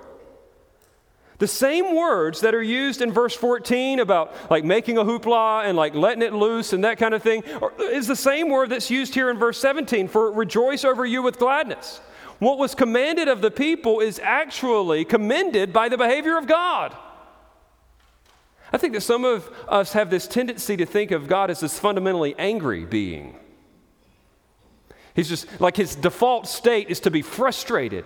The same words that are used in verse 14 about like making a hoopla and like letting it loose and that kind of thing is the same word that's used here in verse 17 for rejoice over you with gladness. What was commanded of the people is actually commended by the behavior of God. I think that some of us have this tendency to think of God as this fundamentally angry being. He's just like his default state is to be frustrated.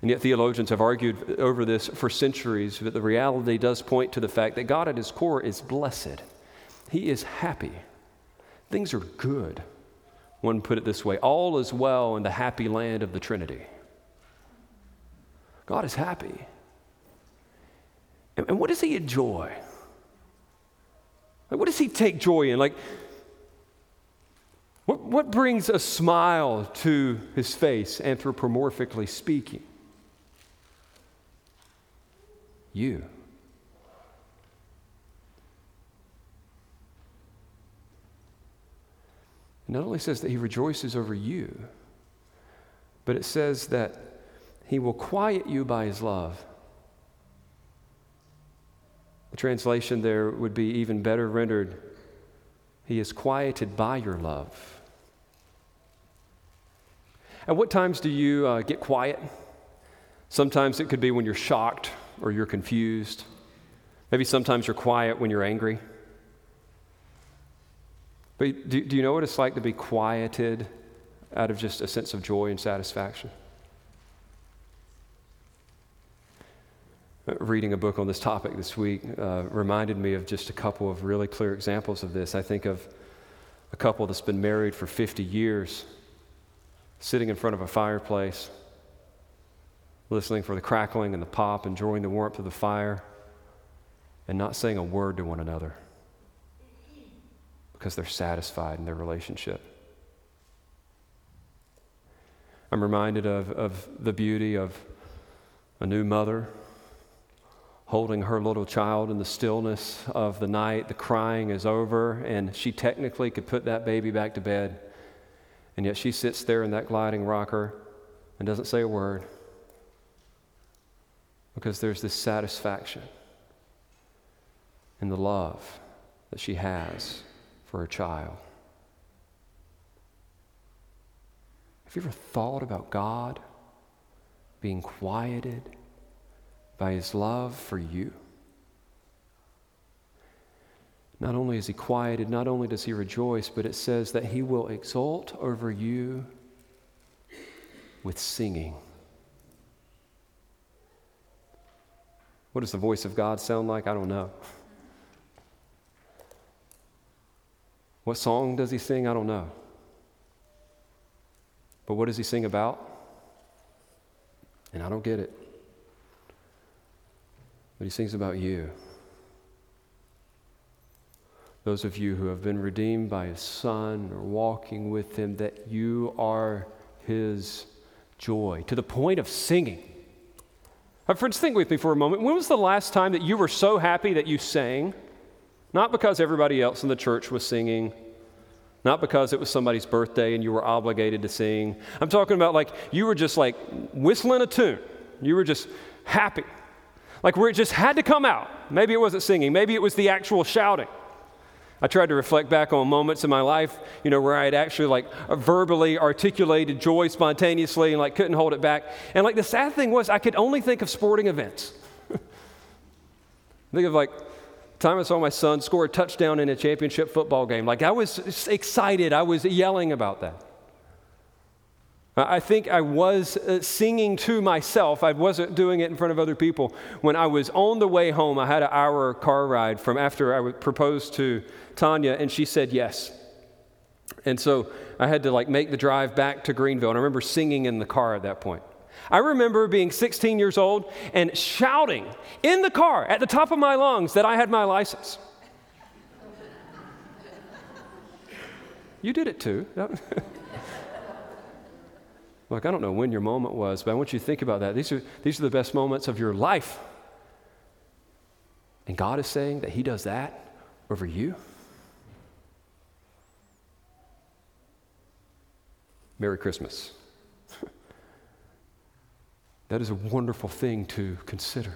And yet, theologians have argued over this for centuries, but the reality does point to the fact that God at his core is blessed. He is happy. Things are good. One put it this way all is well in the happy land of the Trinity. God is happy. And, what does he enjoy? Like, what does he take joy in? Like, what, what brings a smile to his face, anthropomorphically speaking? You. It not only says that he rejoices over you, but it says that he will quiet you by his love. The translation there would be even better rendered He is quieted by your love. At what times do you uh, get quiet? Sometimes it could be when you're shocked or you're confused. Maybe sometimes you're quiet when you're angry. But do, do you know what it's like to be quieted out of just a sense of joy and satisfaction? Reading a book on this topic this week uh, reminded me of just a couple of really clear examples of this. I think of a couple that's been married for 50 years, sitting in front of a fireplace listening for the crackling and the pop, enjoying the warmth of the fire, and not saying a word to one another because they're satisfied in their relationship. I'm reminded of, of the beauty of a new mother holding her little child in the stillness of the night. The crying is over, and she technically could put that baby back to bed. And yet she sits there in that gliding rocker and doesn't say a word because there's this satisfaction in the love that she has for her child. Have you ever thought about God being quieted by his love for you? Not only is he quieted, not only does he rejoice, but it says that he will exult over you with singing. What does the voice of God sound like? I don't know. What song does he sing? I don't know. But what does he sing about? And I don't get it. But he sings about you. Those of you who have been redeemed by his son or walking with him, that you are his joy to the point of singing. Uh, friends, think with me for a moment. When was the last time that you were so happy that you sang? Not because everybody else in the church was singing, not because it was somebody's birthday and you were obligated to sing. I'm talking about like you were just like whistling a tune. You were just happy. Like where it just had to come out. Maybe it wasn't singing, maybe it was the actual shouting. I tried to reflect back on moments in my life, you know, where I had actually like verbally articulated joy spontaneously and like couldn't hold it back. And like the sad thing was, I could only think of sporting events. think of like time I saw my son score a touchdown in a championship football game. Like I was excited, I was yelling about that. I think I was uh, singing to myself. I wasn't doing it in front of other people. When I was on the way home, I had an hour car ride from after I proposed to Tanya, and she said yes. And so I had to like make the drive back to Greenville. And I remember singing in the car at that point. I remember being 16 years old and shouting in the car at the top of my lungs that I had my license. you did it too. Look, I don't know when your moment was, but I want you to think about that. These are, these are the best moments of your life. And God is saying that He does that over you. Merry Christmas. that is a wonderful thing to consider.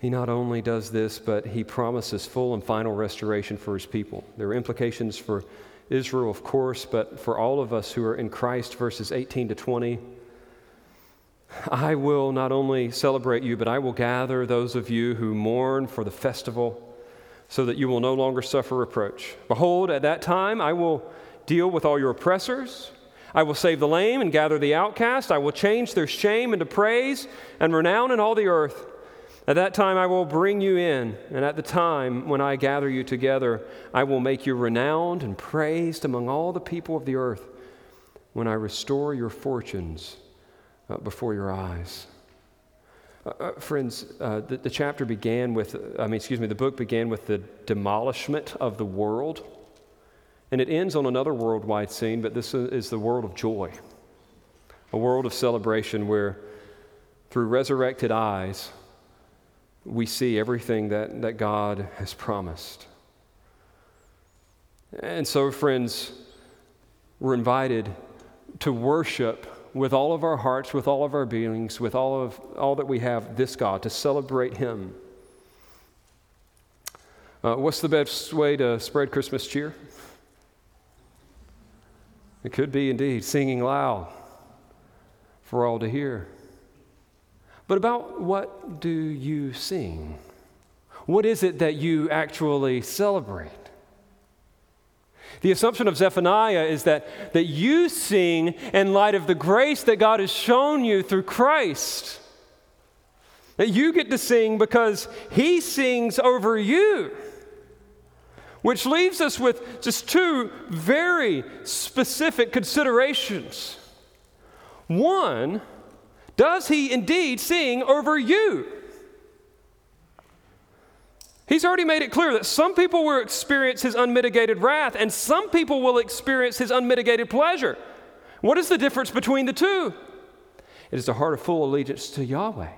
He not only does this, but he promises full and final restoration for his people. There are implications for Israel, of course, but for all of us who are in Christ, verses 18 to 20. I will not only celebrate you, but I will gather those of you who mourn for the festival so that you will no longer suffer reproach. Behold, at that time I will deal with all your oppressors. I will save the lame and gather the outcast. I will change their shame into praise and renown in all the earth. At that time I will bring you in, and at the time when I gather you together, I will make you renowned and praised among all the people of the earth when I restore your fortunes uh, before your eyes. Uh, uh, friends, uh, the, the chapter began with, I mean, excuse me, the book began with the demolishment of the world. And it ends on another worldwide scene, but this is the world of joy, a world of celebration where, through resurrected eyes, we see everything that, that God has promised. And so, friends, we're invited to worship with all of our hearts, with all of our beings, with all of all that we have, this God, to celebrate Him. Uh, what's the best way to spread Christmas cheer? It could be indeed singing loud for all to hear. But about what do you sing? What is it that you actually celebrate? The assumption of Zephaniah is that, that you sing in light of the grace that God has shown you through Christ. That you get to sing because He sings over you. Which leaves us with just two very specific considerations. One, does he indeed sing over you? He's already made it clear that some people will experience his unmitigated wrath and some people will experience his unmitigated pleasure. What is the difference between the two? It is a heart of full allegiance to Yahweh.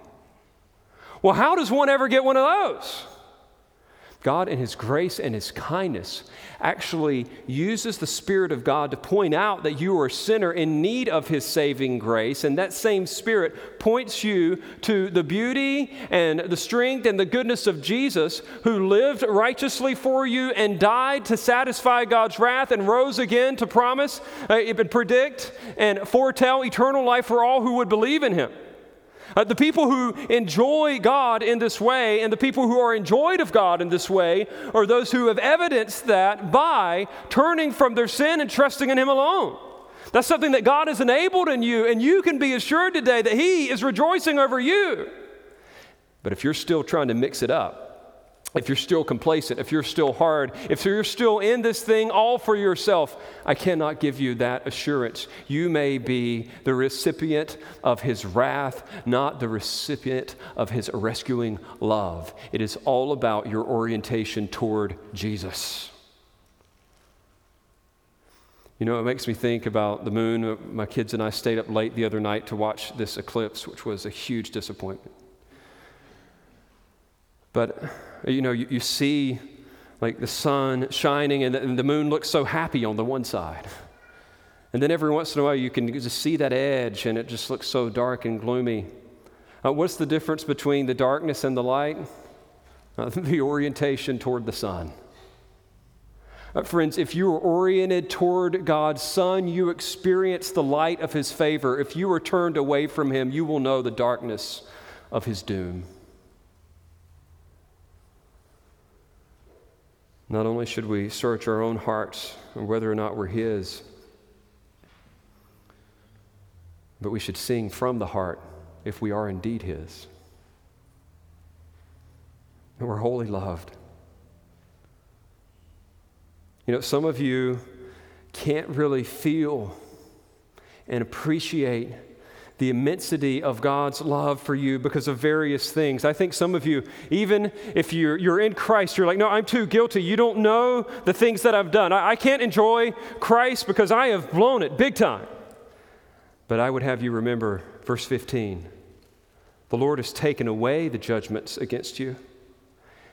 Well, how does one ever get one of those? God, in His grace and His kindness, actually uses the Spirit of God to point out that you are a sinner in need of His saving grace. And that same Spirit points you to the beauty and the strength and the goodness of Jesus, who lived righteously for you and died to satisfy God's wrath and rose again to promise, uh, predict, and foretell eternal life for all who would believe in Him. Uh, the people who enjoy God in this way and the people who are enjoyed of God in this way are those who have evidenced that by turning from their sin and trusting in Him alone. That's something that God has enabled in you, and you can be assured today that He is rejoicing over you. But if you're still trying to mix it up, if you're still complacent, if you're still hard, if you're still in this thing all for yourself, I cannot give you that assurance. You may be the recipient of his wrath, not the recipient of his rescuing love. It is all about your orientation toward Jesus. You know, it makes me think about the moon. My kids and I stayed up late the other night to watch this eclipse, which was a huge disappointment. But you know, you, you see like the sun shining and the, and the moon looks so happy on the one side. And then every once in a while you can just see that edge and it just looks so dark and gloomy. Uh, what's the difference between the darkness and the light? Uh, the orientation toward the sun. Uh, friends, if you are oriented toward God's Son, you experience the light of His favor. If you are turned away from Him, you will know the darkness of His doom. Not only should we search our own hearts and whether or not we're His, but we should sing from the heart if we are indeed His. And we're wholly loved. You know, some of you can't really feel and appreciate the immensity of God's love for you because of various things. I think some of you, even if you're, you're in Christ, you're like, no, I'm too guilty. You don't know the things that I've done. I, I can't enjoy Christ because I have blown it big time. But I would have you remember verse 15 the Lord has taken away the judgments against you,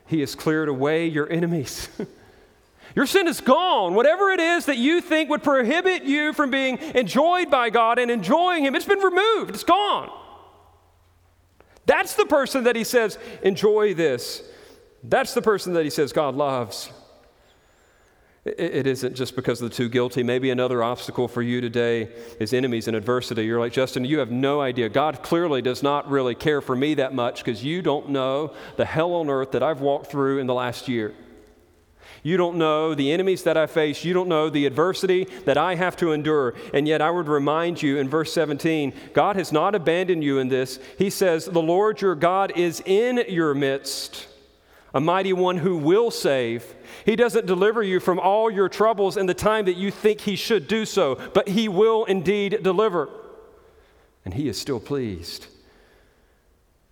He has cleared away your enemies. Your sin is gone. Whatever it is that you think would prohibit you from being enjoyed by God and enjoying Him, it's been removed. It's gone. That's the person that He says, enjoy this. That's the person that He says God loves. It isn't just because of the too guilty. Maybe another obstacle for you today is enemies and adversity. You're like, Justin, you have no idea. God clearly does not really care for me that much because you don't know the hell on earth that I've walked through in the last year. You don't know the enemies that I face. You don't know the adversity that I have to endure. And yet, I would remind you in verse 17 God has not abandoned you in this. He says, The Lord your God is in your midst, a mighty one who will save. He doesn't deliver you from all your troubles in the time that you think He should do so, but He will indeed deliver. And He is still pleased.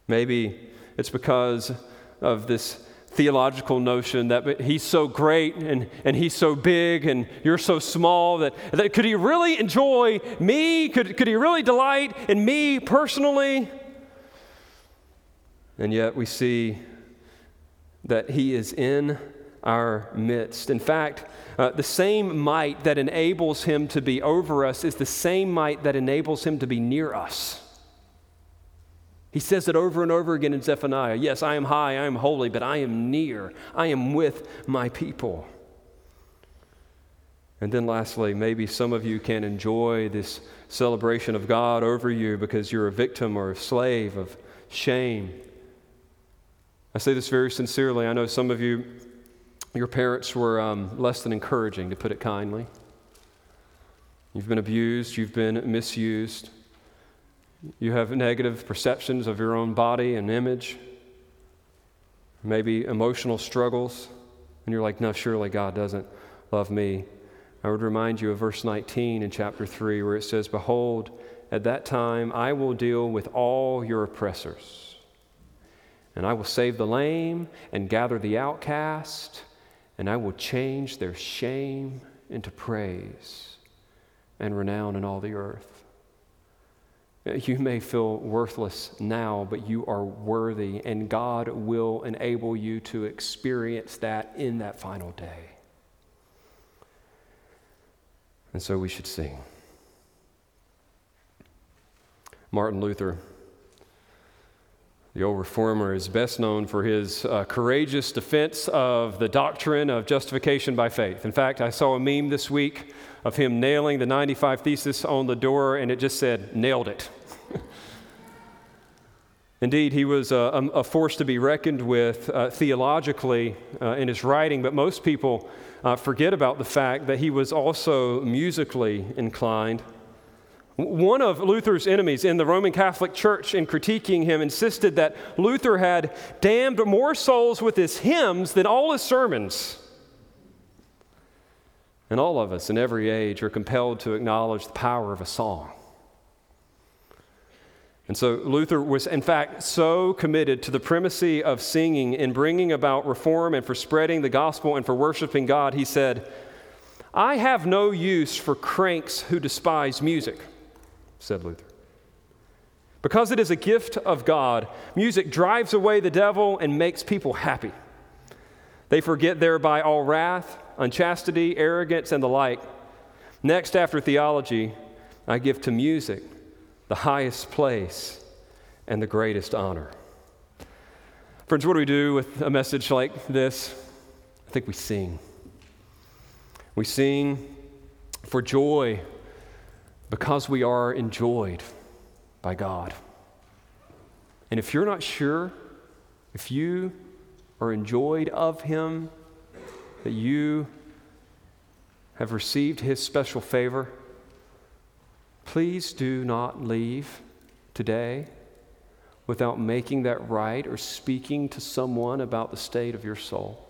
Maybe it's because of this theological notion that he's so great and, and he's so big and you're so small that, that could he really enjoy me? Could, could he really delight in me personally? And yet we see that he is in our midst. In fact, uh, the same might that enables him to be over us is the same might that enables him to be near us. He says it over and over again in Zephaniah Yes, I am high, I am holy, but I am near. I am with my people. And then, lastly, maybe some of you can enjoy this celebration of God over you because you're a victim or a slave of shame. I say this very sincerely. I know some of you, your parents were um, less than encouraging, to put it kindly. You've been abused, you've been misused. You have negative perceptions of your own body and image, maybe emotional struggles, and you're like, no, surely God doesn't love me. I would remind you of verse 19 in chapter 3, where it says, Behold, at that time I will deal with all your oppressors, and I will save the lame and gather the outcast, and I will change their shame into praise and renown in all the earth. You may feel worthless now, but you are worthy, and God will enable you to experience that in that final day. And so we should sing. Martin Luther, the old reformer, is best known for his uh, courageous defense of the doctrine of justification by faith. In fact, I saw a meme this week of him nailing the 95 Thesis on the door, and it just said, nailed it. Indeed, he was a, a, force to be reckoned with uh, theologically uh, in his writing, but most people uh, forget about the fact that he was also musically inclined. One of Luther's enemies in the Roman Catholic Church, in critiquing him, insisted that Luther had damned more souls with his hymns than all his sermons. And all of us in every age are compelled to acknowledge the power of a song. And so Luther was, in fact, so committed to the primacy of singing in bringing about reform and for spreading the gospel and for worshiping God, he said, I have no use for cranks who despise music, said Luther. Because it is a gift of God, music drives away the devil and makes people happy. They forget thereby all wrath, unchastity, arrogance, and the like. Next, after theology, I give to music the highest place and the greatest honor. Friends, what do we do with a message like this? I think we sing. We sing for joy because we are enjoyed by God. And if you're not sure if you are enjoyed of Him, that you have received His special favor, Please do not leave today without making that right or speaking to someone about the state of your soul.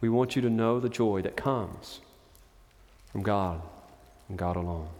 We want you to know the joy that comes from God and God alone.